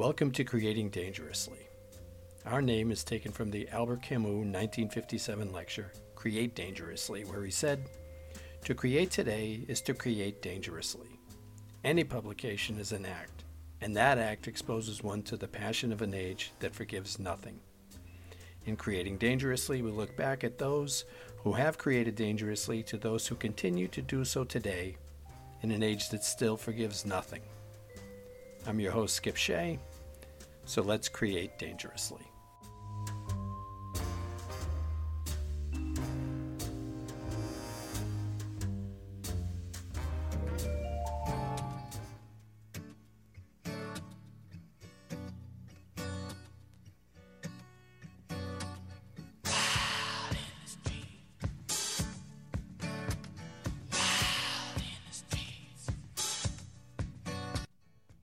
Welcome to Creating Dangerously. Our name is taken from the Albert Camus 1957 lecture, Create Dangerously, where he said, To create today is to create dangerously. Any publication is an act, and that act exposes one to the passion of an age that forgives nothing. In Creating Dangerously, we look back at those who have created dangerously to those who continue to do so today in an age that still forgives nothing. I'm your host, Skip Shea, so let's create dangerously.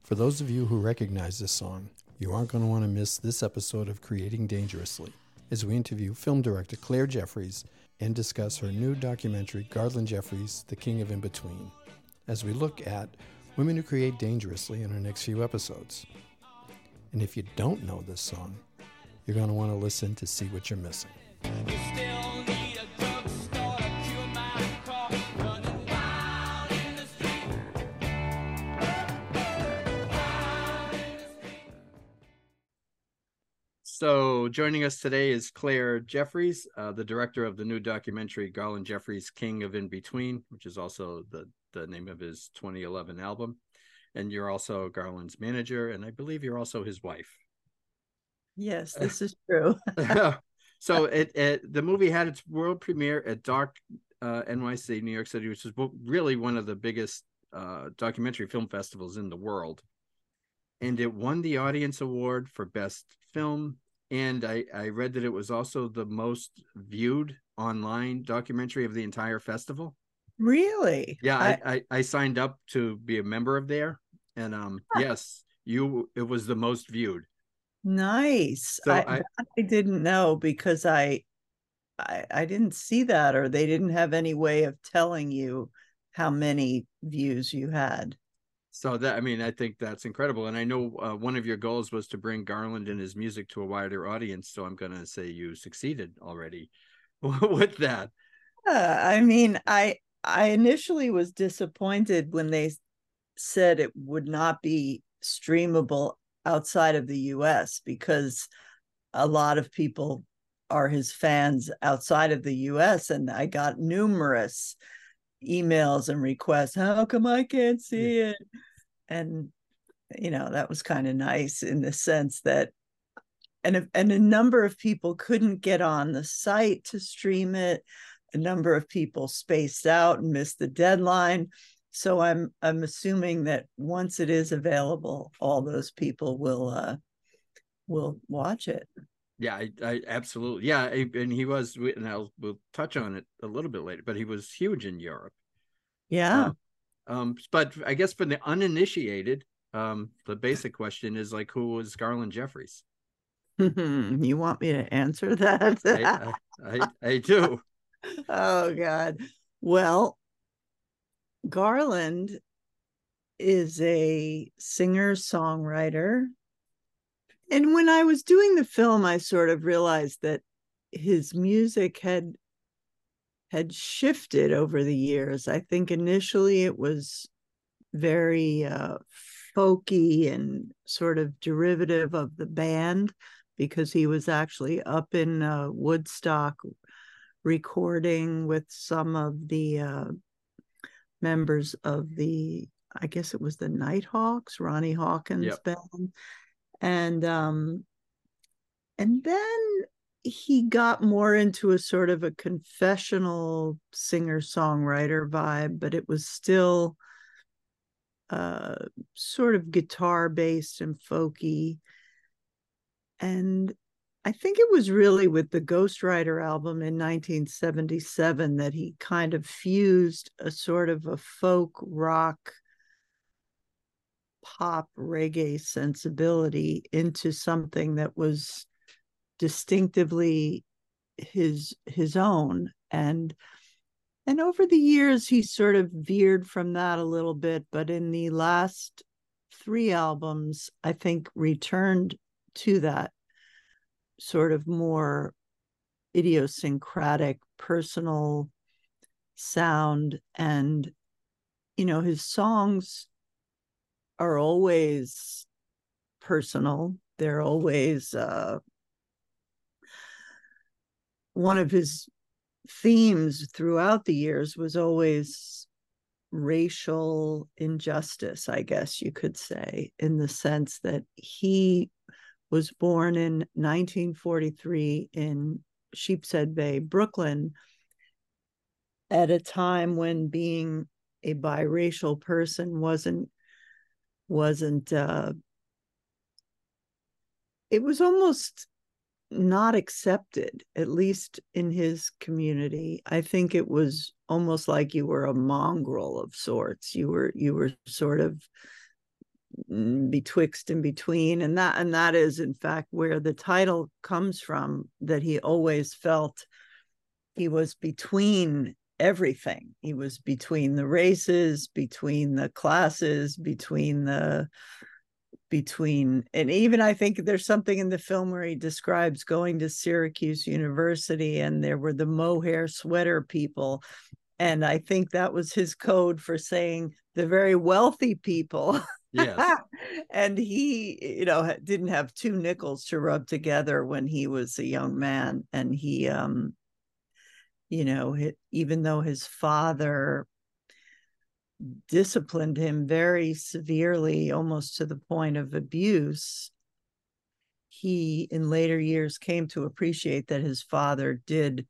For those of you who recognize this song, you aren't going to want to miss this episode of Creating Dangerously as we interview film director Claire Jeffreys and discuss her new documentary, Garland Jeffreys, The King of In Between, as we look at women who create dangerously in our next few episodes. And if you don't know this song, you're going to want to listen to see what you're missing. So, joining us today is Claire Jeffreys, uh, the director of the new documentary Garland Jeffreys King of In Between, which is also the, the name of his 2011 album. And you're also Garland's manager, and I believe you're also his wife. Yes, this is true. so, it, it, the movie had its world premiere at Doc uh, NYC, New York City, which is really one of the biggest uh, documentary film festivals in the world and it won the audience award for best film and I, I read that it was also the most viewed online documentary of the entire festival. Really? Yeah I, I, I signed up to be a member of there and um huh. yes you it was the most viewed. Nice. So I, I, I didn't know because I, I i didn't see that or they didn't have any way of telling you how many views you had so that I mean, I think that's incredible, and I know uh, one of your goals was to bring Garland and his music to a wider audience. So I'm going to say you succeeded already with that. Uh, I mean, I I initially was disappointed when they said it would not be streamable outside of the U.S. because a lot of people are his fans outside of the U.S. and I got numerous emails and requests. How come I can't see yeah. it? And you know that was kind of nice in the sense that and a, and a number of people couldn't get on the site to stream it a number of people spaced out and missed the deadline. So i'm i'm assuming that once it is available all those people will uh will watch it. Yeah i, I absolutely. Yeah and he was and i'll we'll touch on it a little bit later but he was huge in europe. Yeah. Uh, um, but I guess for the uninitiated, um, the basic question is like, who was Garland Jeffreys? you want me to answer that? I, I, I do. oh God. Well, Garland is a singer songwriter. And when I was doing the film, I sort of realized that his music had had shifted over the years. I think initially it was very uh, folky and sort of derivative of the band because he was actually up in uh, Woodstock recording with some of the uh, members of the, I guess it was the Nighthawks, Ronnie Hawkins yep. band. And um, and then he got more into a sort of a confessional singer songwriter vibe, but it was still uh, sort of guitar based and folky. And I think it was really with the Ghostwriter album in 1977 that he kind of fused a sort of a folk rock pop reggae sensibility into something that was distinctively his his own. And and over the years he sort of veered from that a little bit but in the last three albums, I think, returned to that sort of more idiosyncratic personal sound. And you know his songs are always personal. They're always uh one of his themes throughout the years was always racial injustice i guess you could say in the sense that he was born in 1943 in Sheepshead Bay, Brooklyn, at a time when being a biracial person wasn't wasn't uh, it was almost not accepted at least in his community. I think it was almost like you were a mongrel of sorts. You were you were sort of mm, betwixt and between and that and that is in fact where the title comes from that he always felt he was between everything. He was between the races between the classes between the between and even i think there's something in the film where he describes going to syracuse university and there were the mohair sweater people and i think that was his code for saying the very wealthy people Yes. and he, you know, didn't have two nickels to rub together when he was a young man. And he, um, you know, even though his father disciplined him very severely, almost to the point of abuse, he in later years came to appreciate that his father did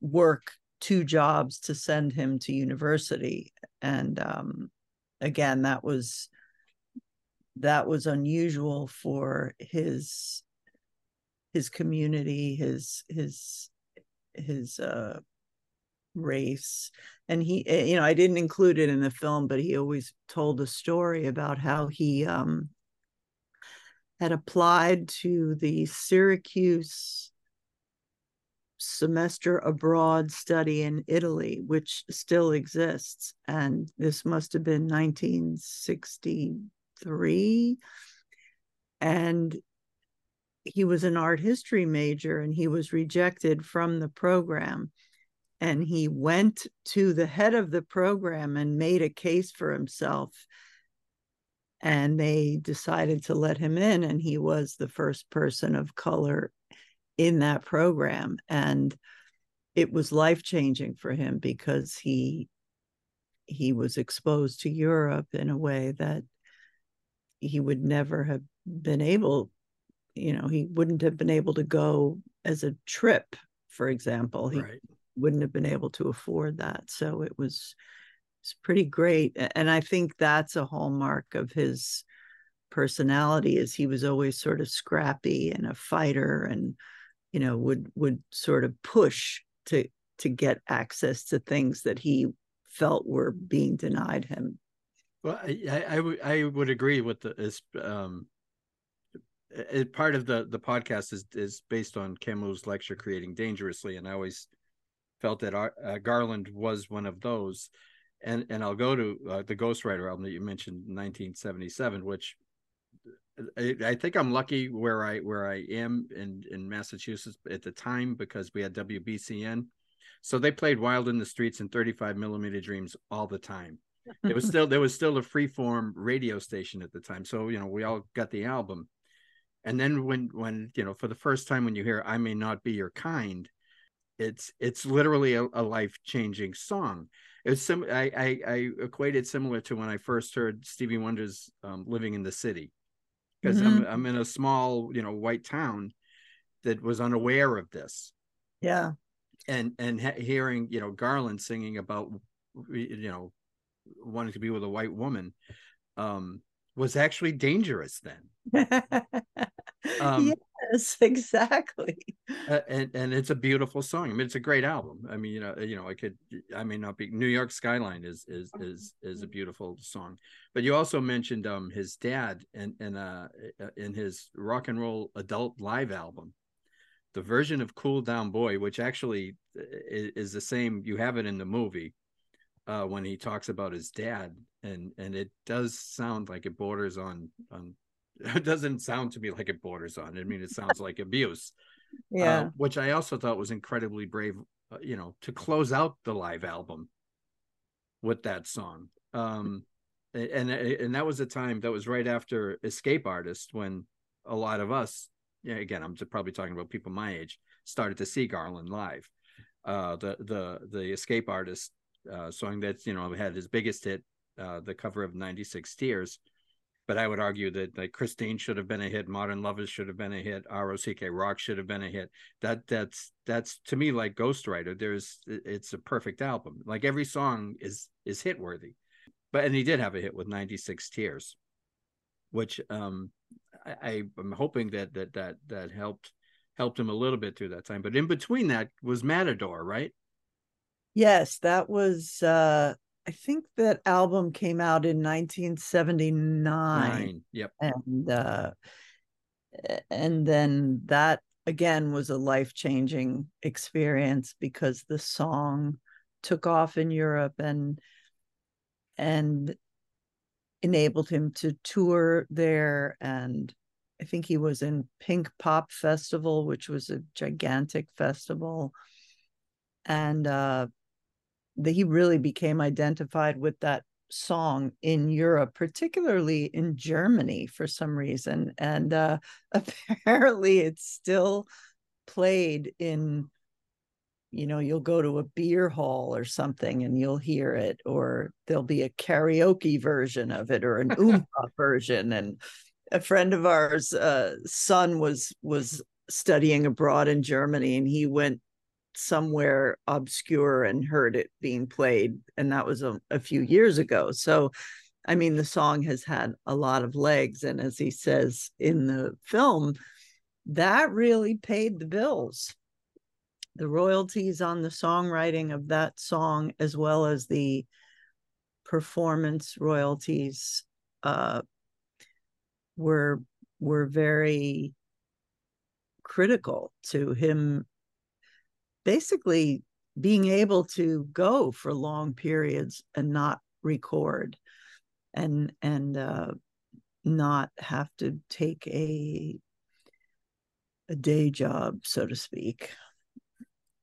work two jobs to send him to university. And um, again that was that was unusual for his his community his his his uh race and he eh, you know i didn't include it in the film but he always told a story about how he um had applied to the syracuse semester abroad study in Italy, which still exists. And this must have been 1963. And he was an art history major and he was rejected from the program. And he went to the head of the program and made a case for himself. And they decided to let him in. And he was the first person of color in that program and it was life changing for him because he he was exposed to Europe in a way that he would never have been able you know he wouldn't have been able to go as a trip for example he right. Wouldn't have been able to afford that so it was it's pretty great and i think that's a hallmark of his personality is he was always sort of scrappy and a fighter and you know would would sort of push to to get access to things that he felt were being denied him. Well i i, would I would agree with the um it, part of the the podcast is is based on Camus' lecture creating dangerously and i always felt that our, uh, garland was one of those. And and i'll go to uh, the ghostwriter album that you mentioned 1977 which I, I, think I'm lucky where I where I am in in Massachusetts at the time because we had WBCN, so they played Wild in the Streets and 35 millimeter Dreams all the time. It was still there was still a freeform radio station at the time, so you know we all got the album, and then when when you know for the first time when you hear I may not be your kind, it's it's literally a, a life changing song. It's sim I, I I equated similar to when I first heard Stevie Wonder's um, "Living in the City." because mm-hmm. I'm I'm in a small you know white town that was unaware of this. Yeah, and and hearing you know Garland singing about you know wanting to be with a white woman um was actually dangerous then. um, yes, exactly. Uh, and and it's a beautiful song. I mean, it's a great album. I mean, you know, you know, I could, I may not be. New York Skyline is is is is a beautiful song. But you also mentioned um his dad and and uh in his rock and roll adult live album, the version of Cool Down Boy, which actually is, is the same. You have it in the movie. uh, when he talks about his dad, and and it does sound like it borders on on. It doesn't sound to me like it borders on. I mean, it sounds like abuse. Yeah, uh, which I also thought was incredibly brave. Uh, you know, to close out the live album with that song. Um, and and that was a time that was right after Escape Artist when a lot of us, yeah, again, I'm probably talking about people my age, started to see Garland live. Uh, the the the Escape Artist uh, song that you know had his biggest hit, uh, the cover of '96 Tears. But I would argue that like Christine should have been a hit, Modern Lovers should have been a hit, ROCK Rock should have been a hit. That that's that's to me like Ghostwriter. There's it's a perfect album. Like every song is is hit worthy. But and he did have a hit with 96 Tears, which um I, I'm hoping that that that that helped helped him a little bit through that time. But in between that was Matador, right? Yes, that was uh I think that album came out in 1979. Nine. Yep. And uh and then that again was a life-changing experience because the song took off in Europe and and enabled him to tour there and I think he was in Pink Pop Festival, which was a gigantic festival. And uh, the, he really became identified with that song in Europe, particularly in Germany for some reason. And uh, apparently it's still played in, you know, you'll go to a beer hall or something and you'll hear it, or there'll be a karaoke version of it or an oompa version. And a friend of ours uh, son was was studying abroad in Germany and he went somewhere obscure and heard it being played and that was a, a few years ago. So i mean the song has had a lot of legs and as he says in the film that really paid the bills. The royalties on the songwriting of that song as well as the performance royalties uh, were were very critical to him basically being able to go for long periods and not record and and uh, not have to take a a day job so to speak.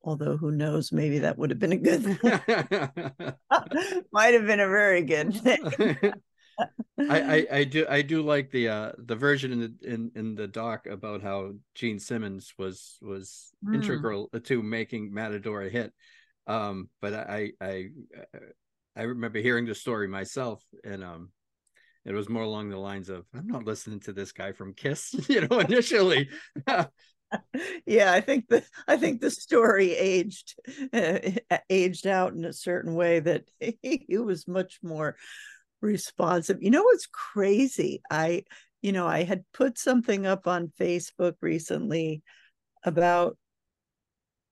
Although who knows maybe that would have been a good might have been a very good thing I, I, I do I do like the uh the version in the in, in the doc about how Gene Simmons was was mm. integral to making Matador a hit. Um, but I I I remember hearing the story myself, and um, it was more along the lines of I'm not listening to this guy from Kiss, you know, initially. yeah, I think the I think the story aged uh, aged out in a certain way that he, he was much more responsive. You know what's crazy? I, you know, I had put something up on Facebook recently about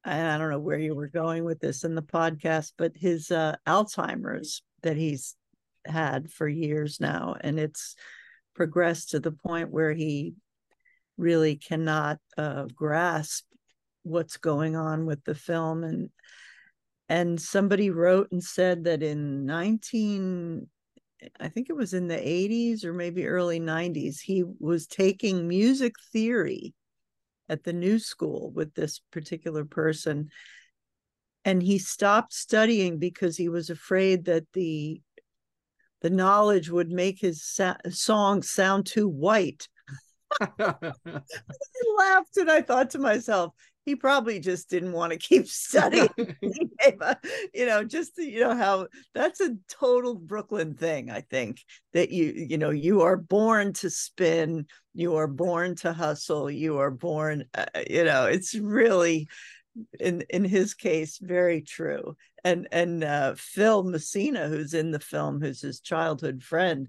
I don't know where you were going with this in the podcast, but his uh, Alzheimer's that he's had for years now, and it's progressed to the point where he really cannot uh, grasp what's going on with the film and and somebody wrote and said that in 19 I think it was in the 80s or maybe early 90s, he was taking music theory at the new school with this particular person. And he stopped studying because he was afraid that the the knowledge would make his sa- song sound too white. I laughed and I thought to myself, he probably just didn't want to keep studying. you know, just you know how that's a total Brooklyn thing. I think that you you know you are born to spin, you are born to hustle, you are born. Uh, you know, it's really in in his case very true. And and uh, Phil Messina, who's in the film, who's his childhood friend.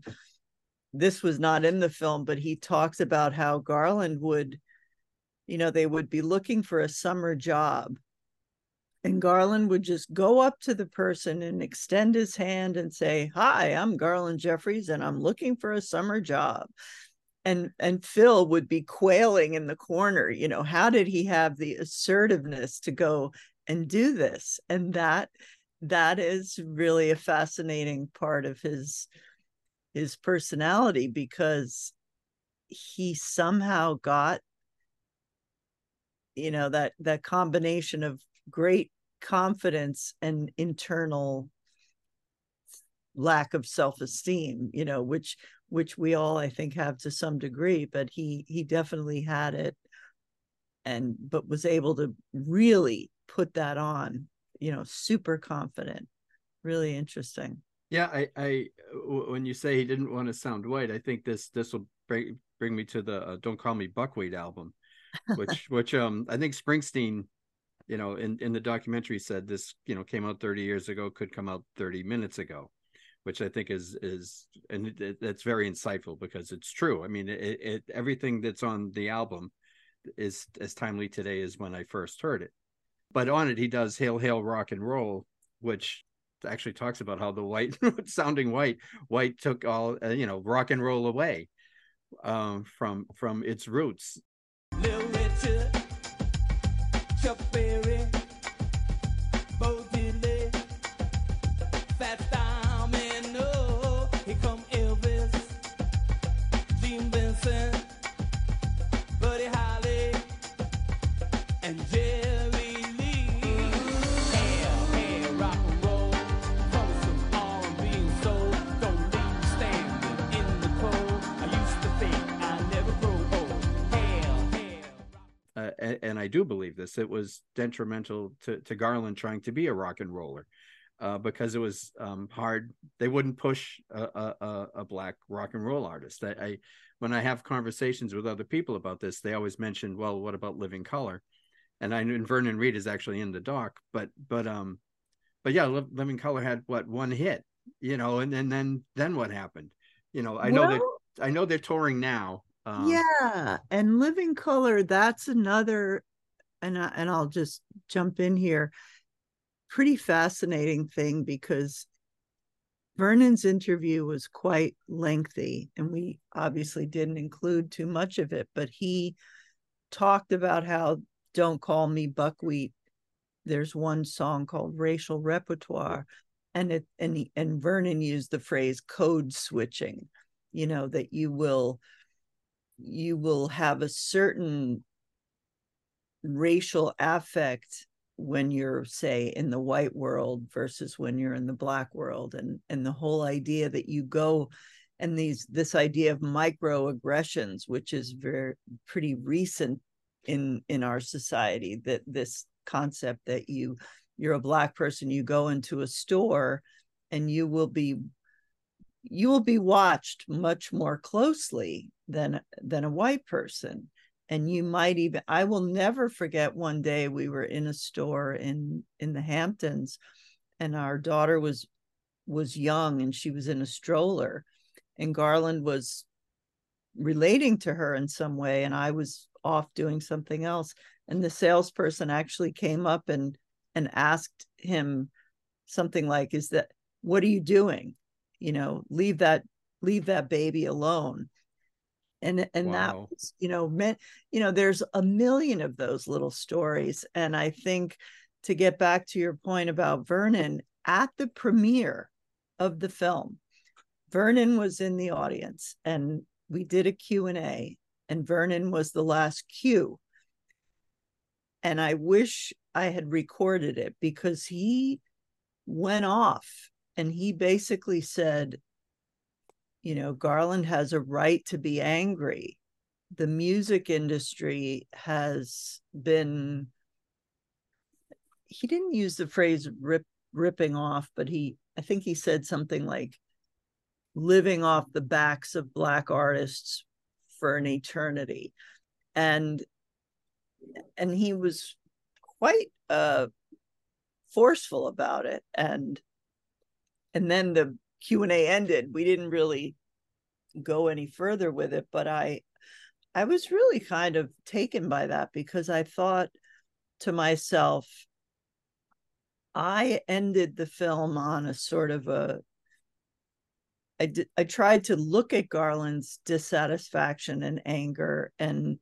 This was not in the film, but he talks about how Garland would you know, they would be looking for a summer job. And Garland would just go up to the person and extend his hand and say, Hi, I'm Garland Jeffreys and I'm looking for a summer job. And and Phil would be quailing in the corner, you know, how did he have the assertiveness to go and do this? And that that is really a fascinating part of his his personality because he somehow got you know that that combination of great confidence and internal lack of self-esteem you know which which we all i think have to some degree but he he definitely had it and but was able to really put that on you know super confident. Really interesting. Yeah i i when you say he didn't want to sound white i think this this will bring bring me to the uh, don't call me buckwheat album which which um i think springsteen you know in in the documentary said this you know came out 30 years ago could come out 30 minutes ago which i think is is and it, that's very insightful because it's true. I mean it, it everything that's on the album is as timely today as when i first heard it. But on it he does hail hail rock and roll which actually talks about how the white sounding white white took all uh, you know rock and roll away um, from from its roots and I do believe this, it was detrimental to, to Garland trying to be a rock and roller uh, because it was um, hard. They wouldn't push a, a, a, black rock and roll artist. I, I, when I have conversations with other people about this, they always mention, well, what about Living Colour? And I knew Vernon Reid is actually in the doc, but but um, but yeah, Living Colour had what one hit, you know, and, and then then what happened? You know, I know well, that I know they're touring now um, yeah, and Living Colour, that's another, and I, and I'll just jump in here. Pretty fascinating thing because Vernon's interview was quite lengthy, and we obviously didn't include too much of it, but he talked about how "Don't Call Me Buckwheat." There's one song called "Racial Repertoire," and it and he, and Vernon used the phrase "code switching." You know that you will you will have a certain racial affect when you're say in the white world versus when you're in the black world and and the whole idea that you go and these this idea of microaggressions which is very pretty recent in in our society that this concept that you you're a black person you go into a store and you will be you will be watched much more closely than than a white person. And you might even i will never forget one day we were in a store in in the hamptons and our daughter was was young and she was in a stroller and garland was relating to her in some way and i was off doing something else. And the salesperson actually came up and and asked him something like is that what are you doing you know leave that leave that baby alone. And and wow. that was you know meant you know there's a million of those little stories. And i think to get back to your point about vernon at the premiere of the film vernon was in the audience and we did a q&a and vernon was the last q and i wish i had recorded it because he went off and he basically said, you know, Garland has a right to be angry. The music industry has been, he didn't use the phrase rip, ripping off, but he, I think he said something like living off the backs of Black artists for an eternity. And, and he was quite uh, forceful about it. And and then the q&a ended. We didn't really go any further with it but i i was really kind of taken by that because i thought to myself i ended the film on a sort of a I, did, I tried to look at Garland's dissatisfaction and anger and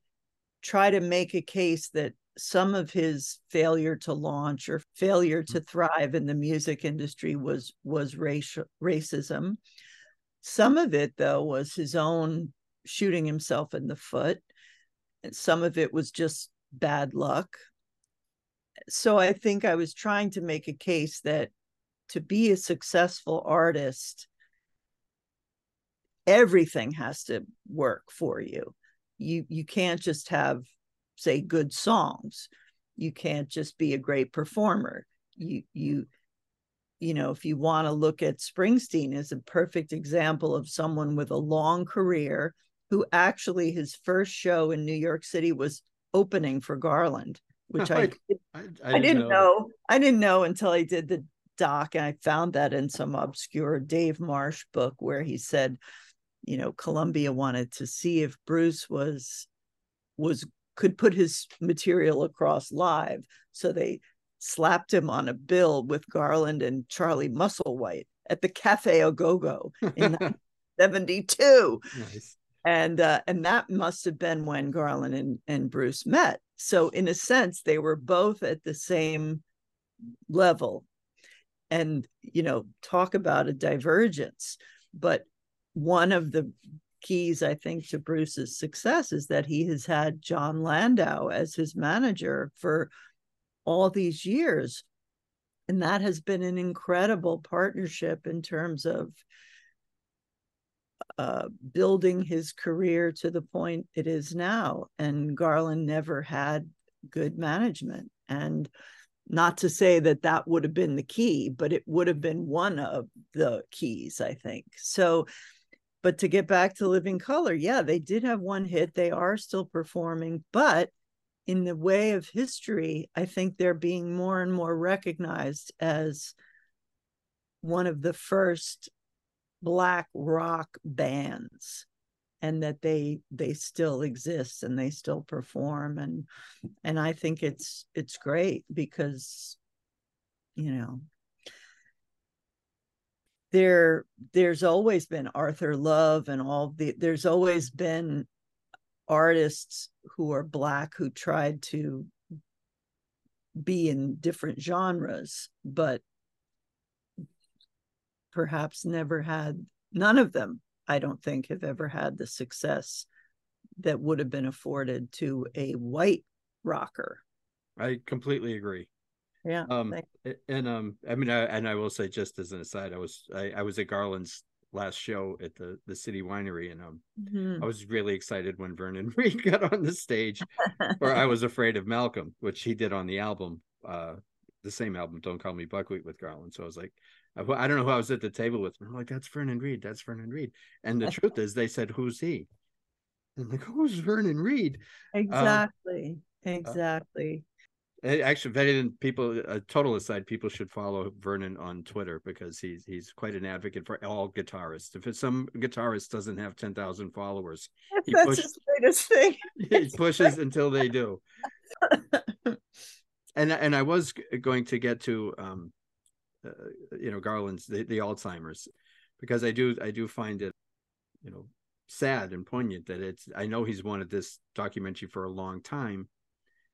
try to make a case that some of his failure to launch or failure mm. to thrive in the music industry was was racial racism. Some of it though was his own shooting himself in the foot. And some of it was just bad luck. So I think I was trying to make a case that to be a successful artist, everything has to work for you. You you can't just have say good songs. You can't just be a great performer. You you you know, if you want to look at Springsteen as a perfect example of someone with a long career who actually his first show in New York City was opening for Garland, which I, I, I, I didn't, know. know. I didn't know until I did the doc and I found that in some obscure Dave Marsh book where he said, you know, Columbia wanted to see if Bruce was was could put his material across live. So they slapped him on a bill with Garland and Charlie Musselwhite at the Cafe Au Go Go in 72. Nice. And uh, and that must have been when Garland and, and Bruce met. So in a sense, they were both at the same level. And you know, talk about a divergence. But one of the keys, I think, to Bruce's success is that he has had Jon Landau as his manager for all these years. And that has been an incredible partnership in terms of uh, building his career to the point it is now. And Garland never had good management. And not to say that that would have been the key, but it would have been one of the keys, I think. So, but to get back to Living Colour, yeah, they did have one hit. They are still performing, but in the way of history, I think they're being more and more recognized as one of the first black rock bands and that they they still exist and they still perform and and I think it's it's great because you know there there's always been Arthur Love and all the there's always been artists who are black who tried to be in different genres but perhaps never had none of them i don't think have ever had the success that would have been afforded to a white rocker. I completely agree yeah um and um i mean I, and i will say just as an aside i was i, I was at garland's last show at the the city winery and um mm-hmm. i was really excited when vernon Reid got on the stage or i was afraid of malcolm which he did on the album uh the same album don't call me buckwheat with garland. So i was like i, I don't know who i was at the table with i'm like that's vernon Reid that's vernon Reid. And the truth is they said who's he? And I'm like who's vernon Reid? Exactly um, exactly Actually, if anything, people, a total aside, people should follow Vernon on Twitter because he's he's quite an advocate for all guitarists. If some guitarist doesn't have ten thousand followers, he that's pushes, his greatest thing. he pushes until they do. and and I was going to get to, um, uh, you know, Garland's the, the Alzheimer's, because I do I do find it, you know, sad and poignant that it's. I know he's wanted this documentary for a long time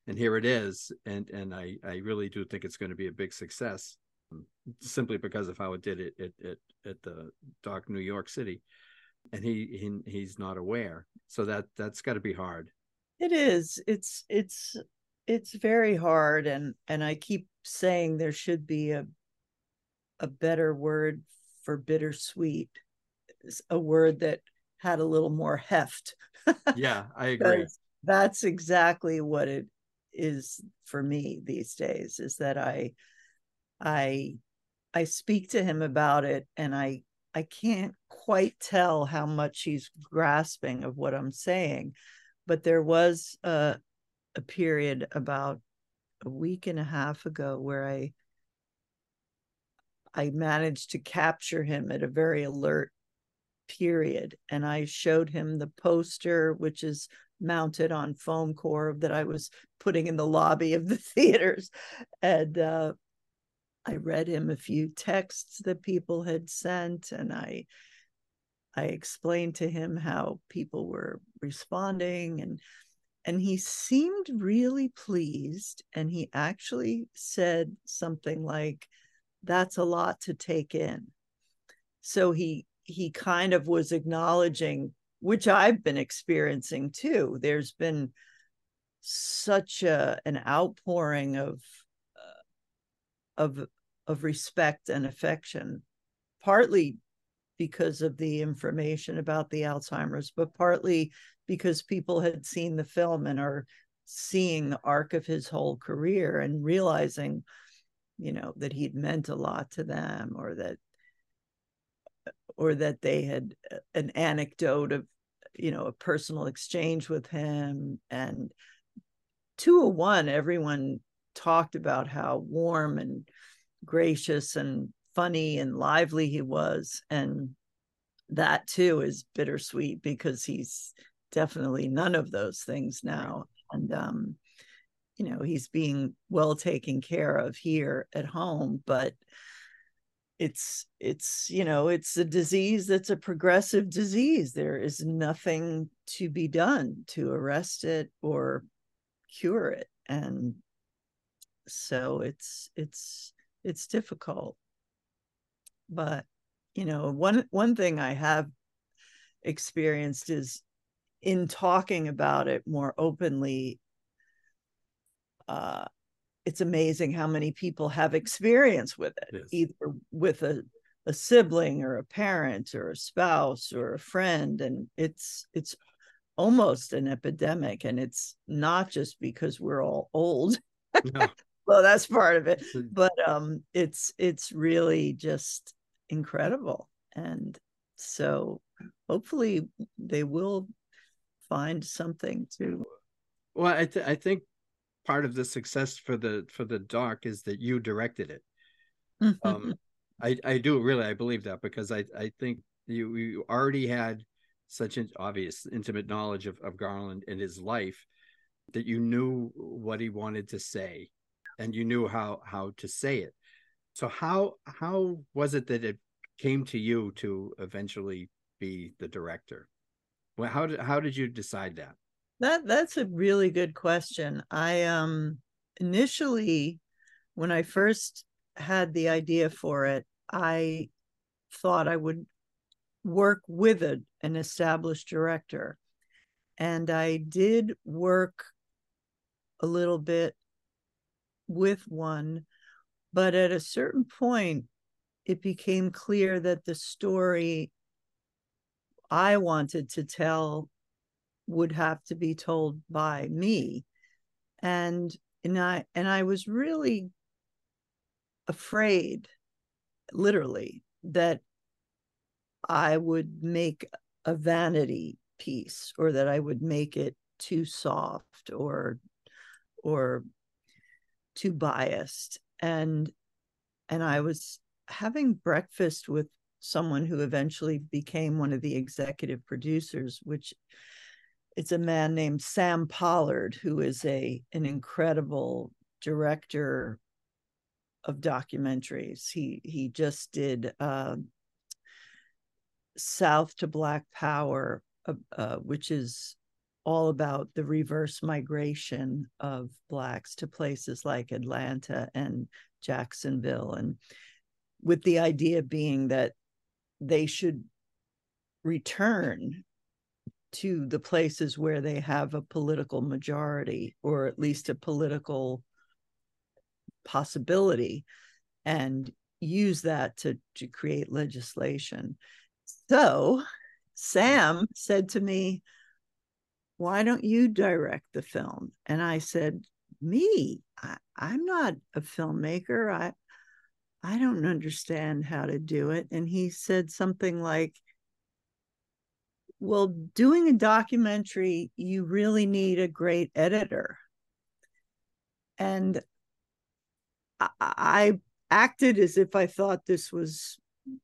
and here it is and and i i really do think it's going to be a big success um, simply because of how it did it at, at, at the doc new york city and he, he he's not aware so that that's got to be hard. It is. It's it's it's very hard and and i keep saying there should be a a better word for bittersweet a word that had a little more heft. Yeah i agree. That's exactly what it is for me these days is that I I I speak to him about it and I I can't quite tell how much he's grasping of what I'm saying. But there was a a period about a week and a half ago where I I managed to capture him at a very alert period. And I showed him the poster which is mounted on foam core that I was putting in the lobby of the theaters. And uh, I read him a few texts that people had sent, and I I explained to him how people were responding, and and he seemed really pleased. And he actually said something like that's a lot to take in. So he he kind of was acknowledging which i've been experiencing too. There's been such a an outpouring of uh, of of respect and affection partly because of the information about the alzheimer's but partly because people had seen the film and are seeing the arc of his whole career and realizing you know that he'd meant a lot to them or that or that they had uh, an anecdote of you know a personal exchange with him and 201 everyone talked about how warm and gracious and funny and lively he was and that too is bittersweet because he's definitely none of those things now and um you know he's being well taken care of here at home but it's it's you know it's a disease that's a progressive disease. There is nothing to be done to arrest it or cure it. And so it's it's it's difficult. But you know one one thing i have experienced is in talking about it more openly uh, it's amazing how many people have experience with it yes. either with a, a sibling or a parent or a spouse or a friend and it's it's almost an epidemic and it's not just because we're all old no. well that's part of it but um it's it's really just incredible and so hopefully they will find something to well i, th- I think part of the success for the for the doc is that you directed it. Um i i do really i believe that because i i think you you already had such an obvious intimate knowledge of, of garland and his life that you knew what he wanted to say and you knew how how to say it. So how how was it that it came to you to eventually be the director? Well, how did how did you decide that? That that's a really good question. I um initially when I first had the idea for it, I thought I would work with a, an established director. And I did work a little bit with one, but at a certain point, it became clear that the story I wanted to tell would have to be told by me. And and I and I was really afraid, literally, that I would make a vanity piece or that I would make it too soft or or too biased. And and I was having breakfast with someone who eventually became one of the executive producers, which it's a man named Sam Pollard, who is a an incredible director of documentaries. He he just did uh, South to Black Power, uh, uh, which is all about the reverse migration of blacks to places like Atlanta and Jacksonville, and with the idea being that they should return to the places where they have a political majority or at least a political possibility and use that to, to create legislation. So mm. Sam said to me, Why don't you direct the film? And I said, Me, I, I'm not a filmmaker. I I don't understand how to do it. And he said something like, Well, doing a documentary, you really need a great editor. And I, I acted as if I thought this was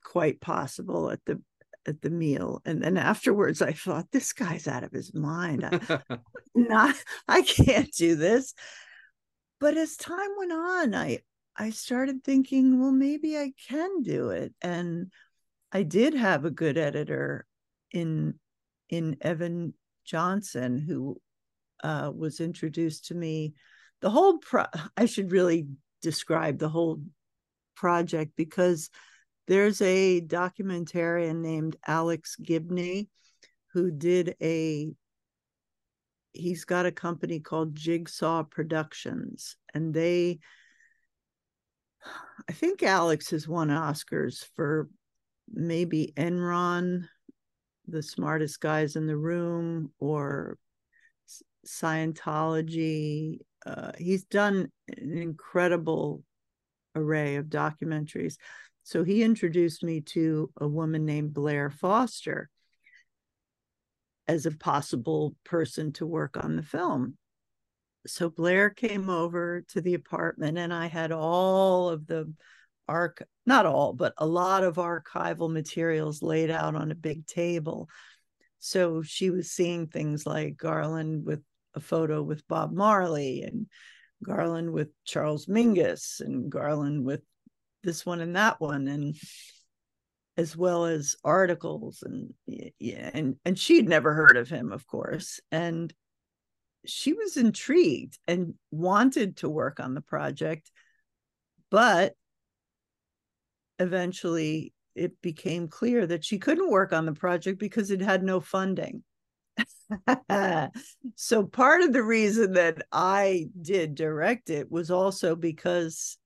quite possible at the at the meal and then afterwards i thought this guy's out of his mind I, not i can't do this but as time went on i I started thinking, well, maybe I can do it. And I did have a good editor in in Evan Johnson, who uh, was introduced to me. The whole pro I should really describe the whole project because there's a documentarian named Alex Gibney who did a he's got a company called Jigsaw Productions and they I think Alex has won Oscars for maybe Enron, the smartest guys in the room, or Scientology. Uh, he's done an incredible array of documentaries. So he introduced me to a woman named Blair Foster as a possible person to work on the film. So Blair came over to the apartment, and I had all of the arc not all but a lot of archival materials laid out on a big table. So she was seeing things like garland with a photo with bob marley and garland with charles mingus and garland with this one and that one and as well as articles and yeah and and she'd never heard of him of course and she was intrigued and wanted to work on the project but eventually it became clear that she couldn't work on the project because it had no funding. so part of the reason that I did direct it was also because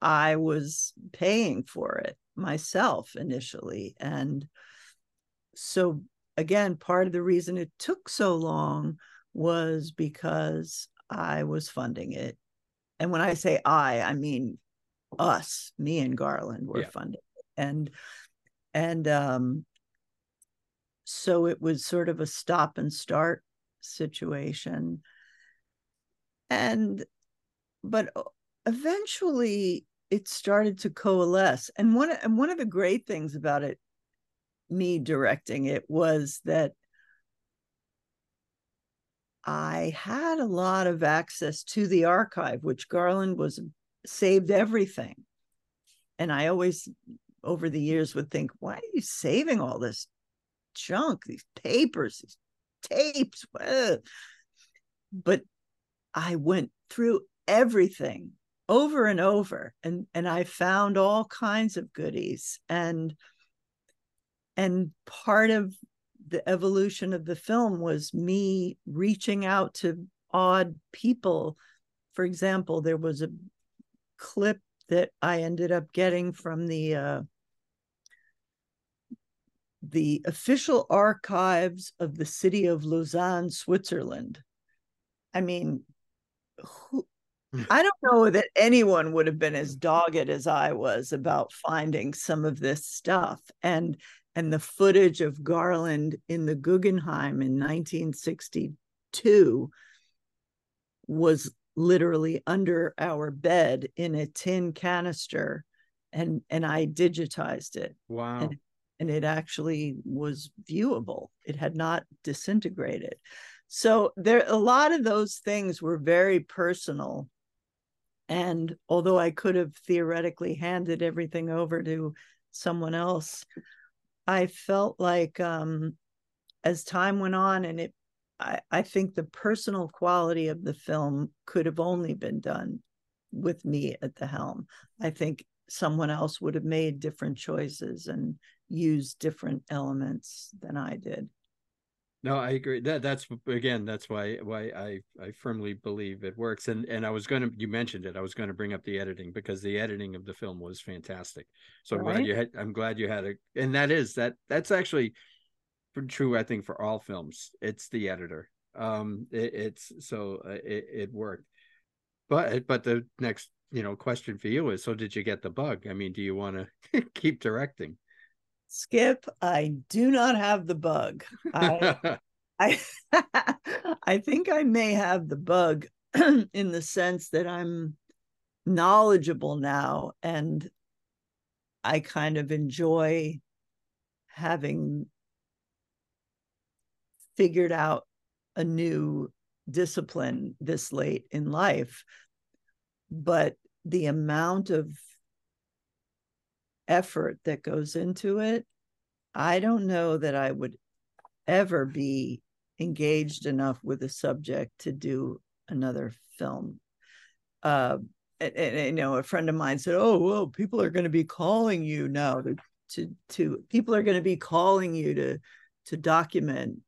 I was paying for it myself initially. And so, again, part of the reason it took so long was because I was funding it. And when I say I, I mean us, me and Garland were yeah. funding And and um so it was sort of a stop and start situation. And but eventually it started to coalesce. And one and one of the great things about it, me directing it, was that I had a lot of access to the archive, which Garland was saved everything. And I always, over the years, would think, why are you saving all this junk, these papers, these tapes? But I went through everything over and over and and I found all kinds of goodies and and part of the evolution of the film was me reaching out to odd people for example there was a clip that I ended up getting from the uh, the official archives of the city of Lausanne, Switzerland. I mean, who, hmm. I don't know that anyone would have been as dogged as I was about finding some of this stuff and and the footage of Garland in the Guggenheim in 1962 was literally under our bed in a tin canister and and I digitized it. Wow. And, and it actually was viewable. It had not disintegrated. So there a lot of those things were very personal. And although I could have theoretically handed everything over to someone else, I felt like um, as time went on and it I, I think the personal quality of the film could have only been done with me at the helm. I think someone else would have made different choices and used different elements than I did. No, I agree. That that's again, that's why why I I firmly believe it works. And and I was going to you mentioned it. I was going to bring up the editing because the editing of the film was fantastic. So right. I'm glad you had. I'm glad you had it. And that is that that's actually true i think for all films it's the editor. Um it, it's so uh, it, it worked. But but the next you know question for you is so did you get the bug? I mean do you want to keep directing? Skip i do not have the bug. I i i think i may have the bug in the sense that i'm knowledgeable now and i kind of enjoy having figured out a new discipline this late in life but the amount of effort that goes into it i don't know that i would ever be engaged enough with the subject to do another film. Uh, and, and, you know, a friend of mine said, "Oh, well, people are going to be calling you now to to to people are going to be calling you to to document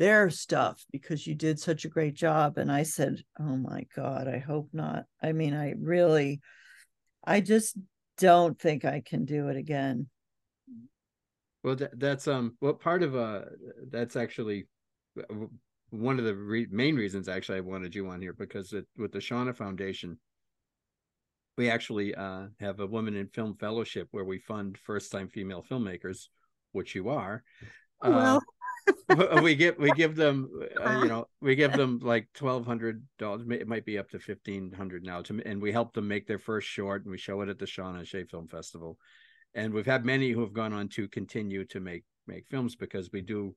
their stuff because you did such a great job." And I said, "Oh my God, I hope not. I mean, I really, I just don't think I can do it again." Well, that, that's um, well, part of uh, that's actually uh, one of the re- main reasons actually I wanted you on here because it, with the Shauna Foundation, we actually uh, have a woman in film fellowship where we fund first time female filmmakers, which you are. Well. Uh, we give we give them uh, you know we give them like twelve hundred dollars it might be up to fifteen hundred now to and we help them make their first short and we show it at the Shauna Shea Film Festival and we've had many who have gone on to continue to make make films because we do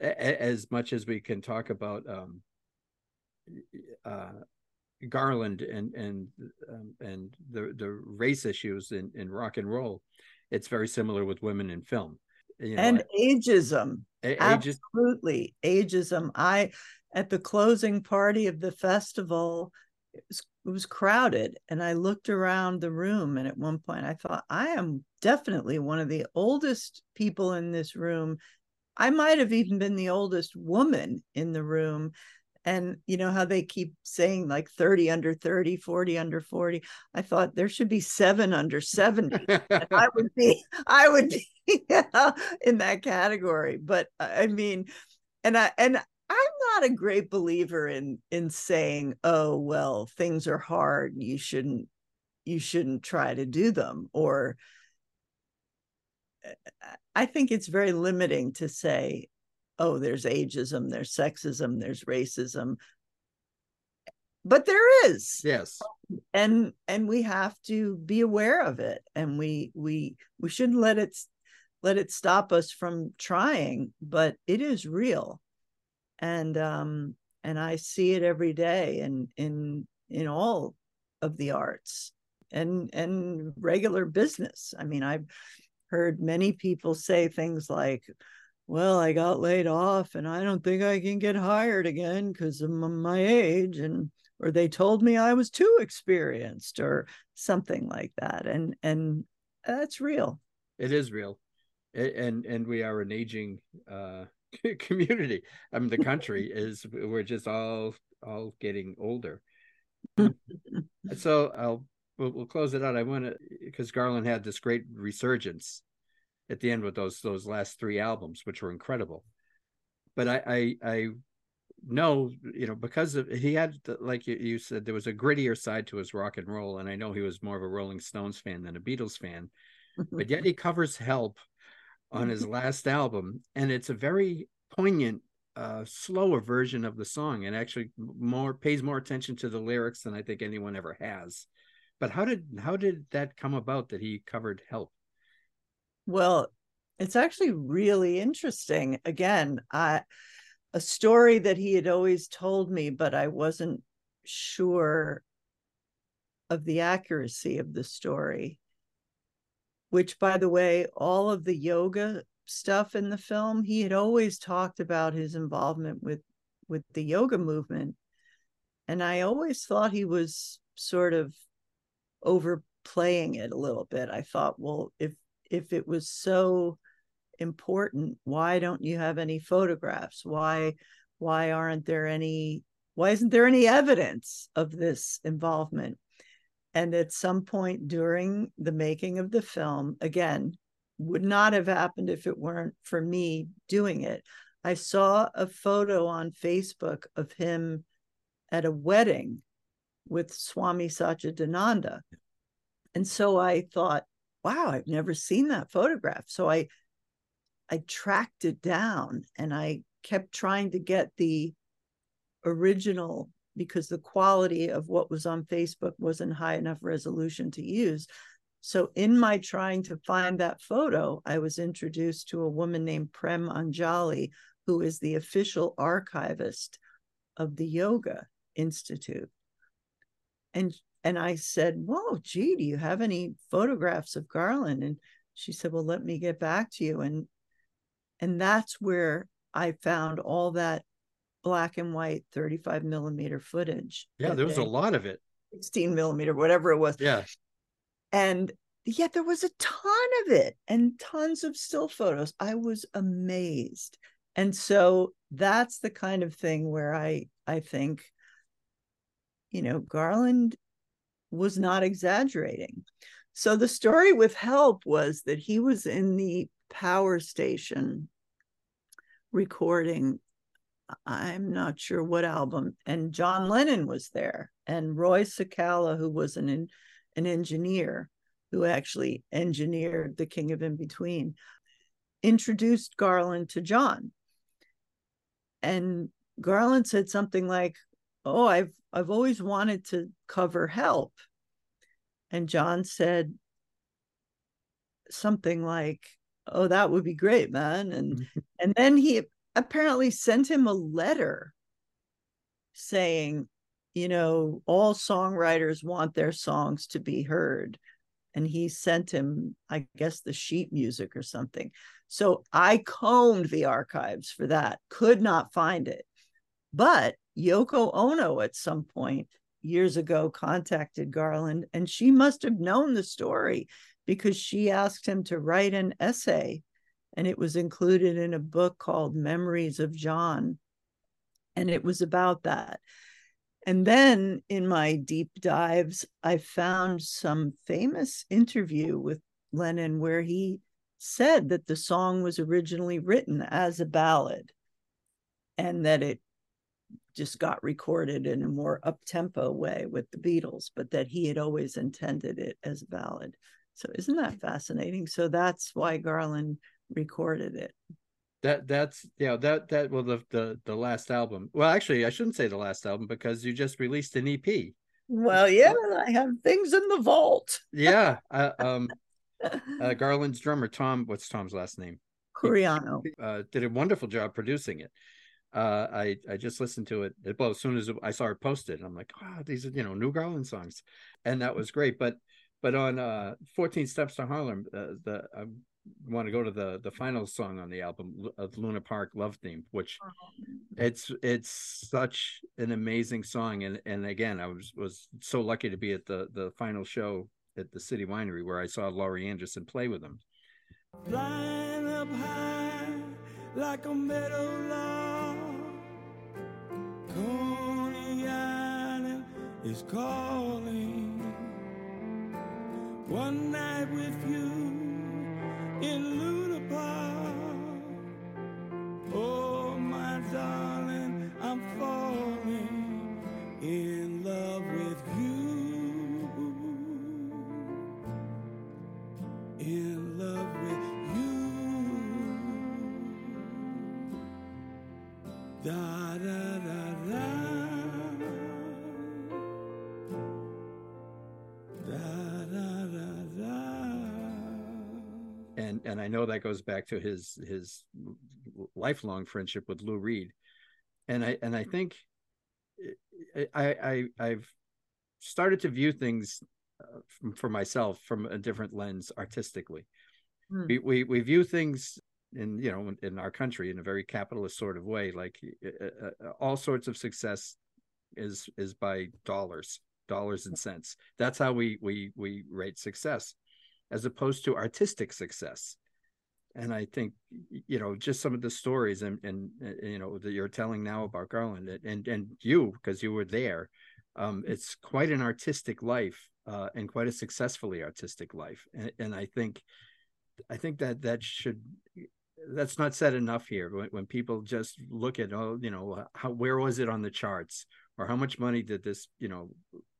as much as we can talk about um, uh, Garland and and um, and the the race issues in in rock and roll, it's very similar with women in film. You know, and I, ageism, a- absolutely ageism. I at the closing party of the festival, it was, it was crowded, and I looked around the room, and at one point I thought, I am definitely one of the oldest people in this room. I might have even been the oldest woman in the room. And you know how they keep saying like 30 under 30 40 under 40 i thought there should be seven under 70 i would be i would be yeah, in that category but i mean and i and i'm not a great believer in in saying oh well things are hard you shouldn't you shouldn't try to do them or i think it's very limiting to say oh, there's ageism, there's sexism, there's racism. But there is. Yes. And and we have to be aware of it. And we we we shouldn't let it let it stop us from trying, but it is real. And um and I see it every day in in in all of the arts and and regular business. I mean, I've heard many people say things like, well, I got laid off and I don't think I can get hired again because of my age. And, or they told me I was too experienced or something like that. And, and that's real. It is real. And, and we are an aging, uh, community. I mean, the country is, we're just all, all getting older. so I'll, we'll, we'll close it out. I want to, because Garland had this great resurgence at the end with those those last three albums, which were incredible. But I I, I know you know because of, he had like you, you said there was a grittier side to his rock and roll, and I know he was more of a Rolling Stones fan than a Beatles fan, but yet he covers "Help" on his last album, and it's a very poignant uh, slower version of the song and actually more pays more attention to the lyrics than I think anyone ever has. But how did how did that come about that he covered help? Well, it's actually really interesting. Again, I a story that he had always told me, but I wasn't sure of the accuracy of the story. Which, by the way, all of the yoga stuff in the film, he had always talked about his involvement with with the yoga movement, and I always thought he was sort of overplaying it a little bit. I thought, well, if if it was so important why don't you have any photographs? Why why aren't there any why isn't there any evidence of this involvement and at some point during the making of the film again would not have happened if it weren't for me doing it. I saw a photo on facebook of him at a wedding with swami satchidananda and so i thought wow, I've never seen that photograph. So I I tracked it down and I kept trying to get the original because the quality of what was on Facebook wasn't high enough resolution to use. So, in my trying to find that photo, I was introduced to a woman named Prem Anjali, who is the official archivist of the Yoga Institute. And and I said, Whoa, gee, do you have any photographs of Garland? And she said, Well, let me get back to you. And and that's where I found all that black and white 35 millimeter footage. Yeah, there was a lot of it. 16 millimeter, whatever it was. Yeah. And yet there was a ton of it and tons of still photos. I was amazed. And so that's the kind of thing where I I think you know Garland was not exaggerating. So the story with help was that he was in the power station recording I'm not sure what album and John Lennon was there and Roy Cicala, who was an an engineer who actually engineered the King of In Between introduced Garland to John and Garland said something like, "Oh, I've I've always wanted to cover help." And John said something like, "Oh, that would be great, man." And mm-hmm. and then he apparently sent him a letter saying, you know, all songwriters want their songs to be heard. And he sent him, I guess, the sheet music or something. So I combed the archives for that, could not find it. But Yoko Ono at some point years ago contacted Garland, and she must have known the story because she asked him to write an essay, and it was included in a book called Memories of John. And it was about that. And then in my deep dives, I found some famous interview with Lennon where he said that the song was originally written as a ballad and that it just got recorded in a more up-tempo way with the Beatles, but that he had always intended it as a ballad. So isn't that fascinating? So that's why Garland recorded it. That that's yeah that that well the the the last album. Well, actually, I shouldn't say the last album because you just released an EP. Well, yeah, I have things in the vault. yeah, uh, um, uh, Garland's drummer Tom. What's Tom's last name? Curiano. Uh, did a wonderful job producing it. Uh, I I just listened to it. Well, as soon as I saw it posted, I'm like, oh, these are you know new Garland songs, and that was great. But but on uh 14 Steps to Harlem, uh, the I want to go to the the final song on the album of uh, Luna Park Love Theme, which oh. it's it's such an amazing song. And and again, I was was so lucky to be at the the final show at the City Winery where I saw Laurie Anderson play with them. Flying up high like a meadow lark, Coney Island is calling. One night with you in Luna Park. And and I know that goes back to his his lifelong friendship with Lou Reed, and I and I think I I I've started to view things uh, for myself from a different lens artistically. Hmm. We, we we view things in you know in our country in a very capitalist sort of way, like uh, uh, uh, all sorts of success is is by dollars, dollars and cents. That's how we we we rate success, as opposed to artistic success. And I think you know just some of the stories and and you know that you're telling now about Garland and and you because you were there. Um, it's quite an artistic life uh, and quite a successfully artistic life. And, and, I think, I think that that should that's not said enough here. When, when people just look at oh, you know, how where was it on the charts, or how much money did this you know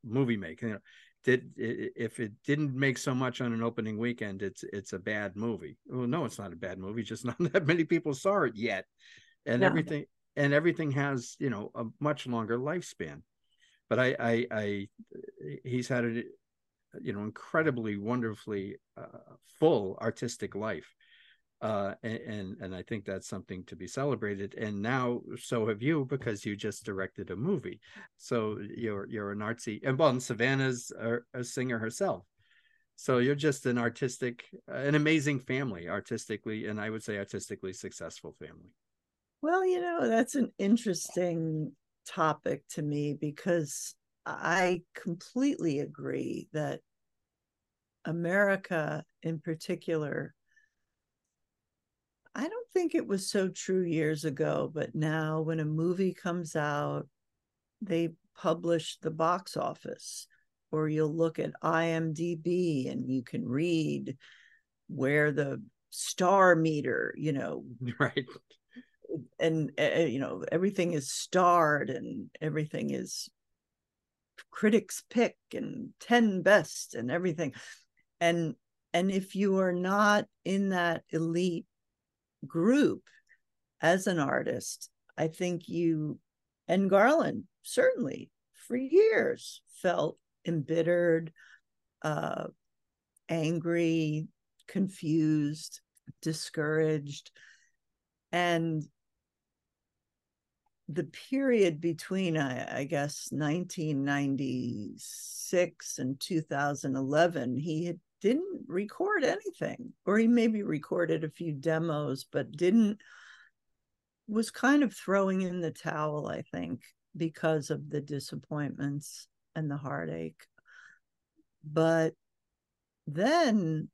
movie make? You know, did if it didn't make so much on an opening weekend, it's it's a bad movie. Well, no, it's not a bad movie. Just not that many people saw it yet, and yeah. everything and everything has you know a much longer lifespan but I, I, I, he's had a, you know, incredibly wonderfully uh, full artistic life, uh, and and I think that's something to be celebrated. And now, so have you because you just directed a movie, so you're you're an artsy, and well, and Savannah's a, a singer herself, so you're just an artistic, an amazing family, artistically, and I would say artistically successful family. Well, you know, that's an interesting topic to me because I completely agree that America in particular I don't think it was so true years ago, but now when a movie comes out, they publish the box office, or you'll look at IMDb and you can read where the star meter, you know, right. And, uh, you know, everything is starred and everything is critics pick and 10 best and everything. And, and if you are not in that elite group as an artist, I think you and Garland certainly for years felt embittered, uh, angry, confused, discouraged. And the period between, I, I, guess, 1996 and 2011, he had didn't record anything, or he maybe recorded a few demos, but didn't was kind of throwing in the towel, I think, because of the disappointments and the heartache. But then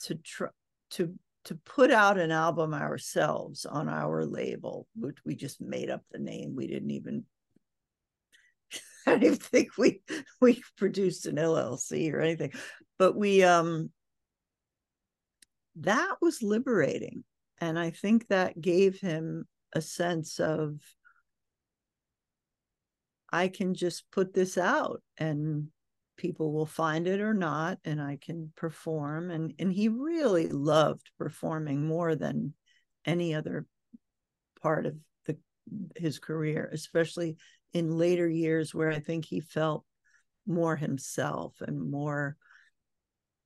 to try to to put out an album ourselves on our label, which we just made up the name. We didn't even I don't even think we we produced an LLC or anything but we um that was liberating and i think that gave him a sense of i can just put this out and people will find it or not and i can perform and and he really loved performing more than any other part of the his career especially in later years where i think he felt more himself and more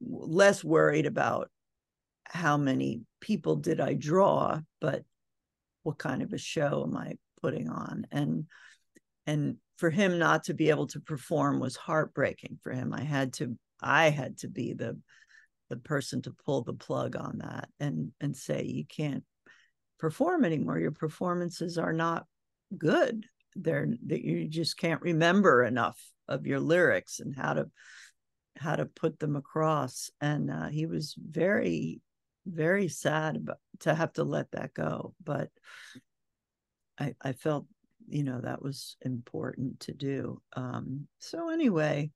less worried about how many people did I draw, but what kind of a show am I putting on? And and for him not to be able to perform was heartbreaking for him. I had to I had to be the the person to pull the plug on that and and say you can't perform anymore. Your performances are not good. They're that you just can't remember enough of your lyrics and how to how to put them across and uh, he was very very sad about, to have to let that go but i i felt you know that was important to do um, so anyway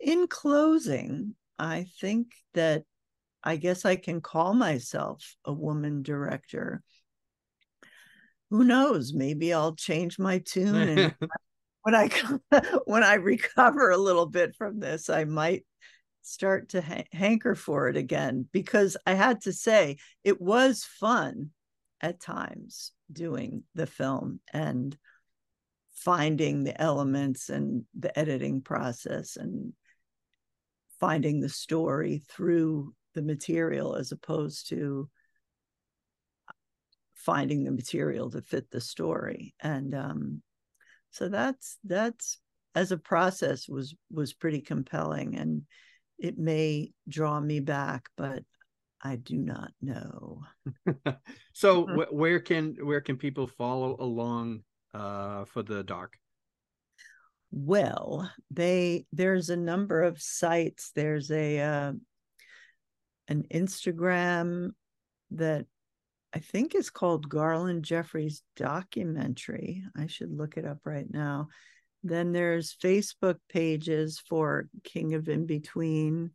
in closing i think that i guess i can call myself a woman director. Who knows? Maybe i'll change my tune and when i when i recover a little bit from this i might start to ha- hanker for it again because I had to say it was fun at times doing the film and finding the elements and the editing process and finding the story through the material as opposed to finding the material to fit the story. And um, so that's that's as a process was was pretty compelling and it may draw me back, but I do not know. so mm-hmm. where can where can people follow along uh, for the doc? Well, they there's a number of sites. There's a uh, an Instagram that I think is called Garland Jeffreys documentary. I should look it up right now. Then there's Facebook pages for King of In Between.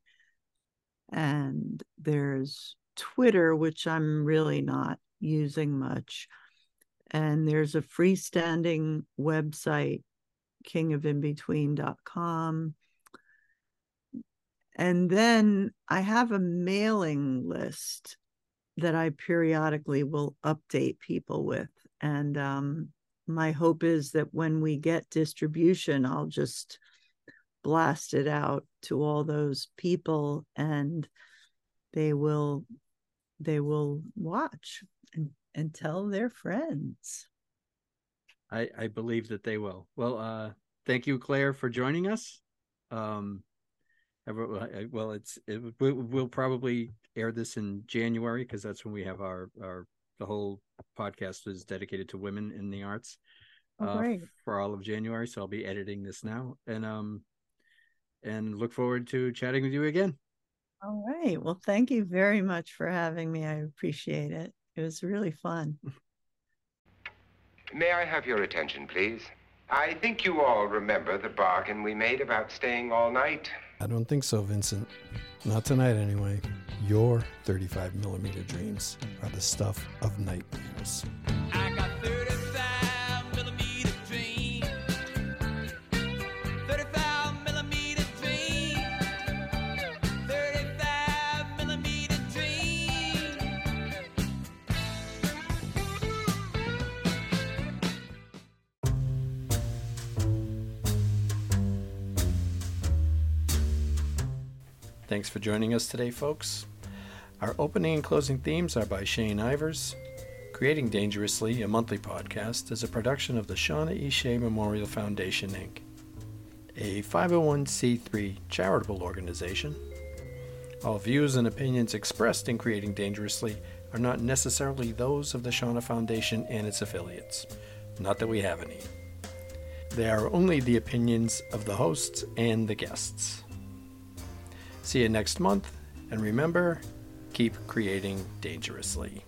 And there's Twitter, which I'm really not using much. And there's a freestanding website, kingofinbetween.com. And then I have a mailing list that I periodically will update people with. And um, my hope is that when we get distribution, I'll just blast it out to all those people and they will they will watch and, and tell their friends. I, I believe that they will. Well, uh, thank you, Claire, for joining us. Um, well, it's it, we'll probably air this in January because that's when we have our our the whole podcast is dedicated to women in the arts Oh, uh, for all of January. So I'll be editing this now, and um, and look forward to chatting with you again. All right. Well, thank you very much for having me. I appreciate it. It was really fun. May I have your attention, please? I think you all remember the bargain we made about staying all night. I don't think so, Vincent. Not tonight, anyway. Your 35 millimeter dreams are the stuff of nightmares. I got 35 millimeter dream. 35 millimeter dream. 35 millimeter dream. Thanks for joining us today, folks. Our opening and closing themes are by Shane Ivers. Creating Dangerously, a monthly podcast, is a production of the Shauna E. Shea Memorial Foundation, Inc., a 501c3 charitable organization. All views and opinions expressed in Creating Dangerously are not necessarily those of the Shauna Foundation and its affiliates. Not that we have any. They are only the opinions of the hosts and the guests. See you next month, and remember, keep creating dangerously.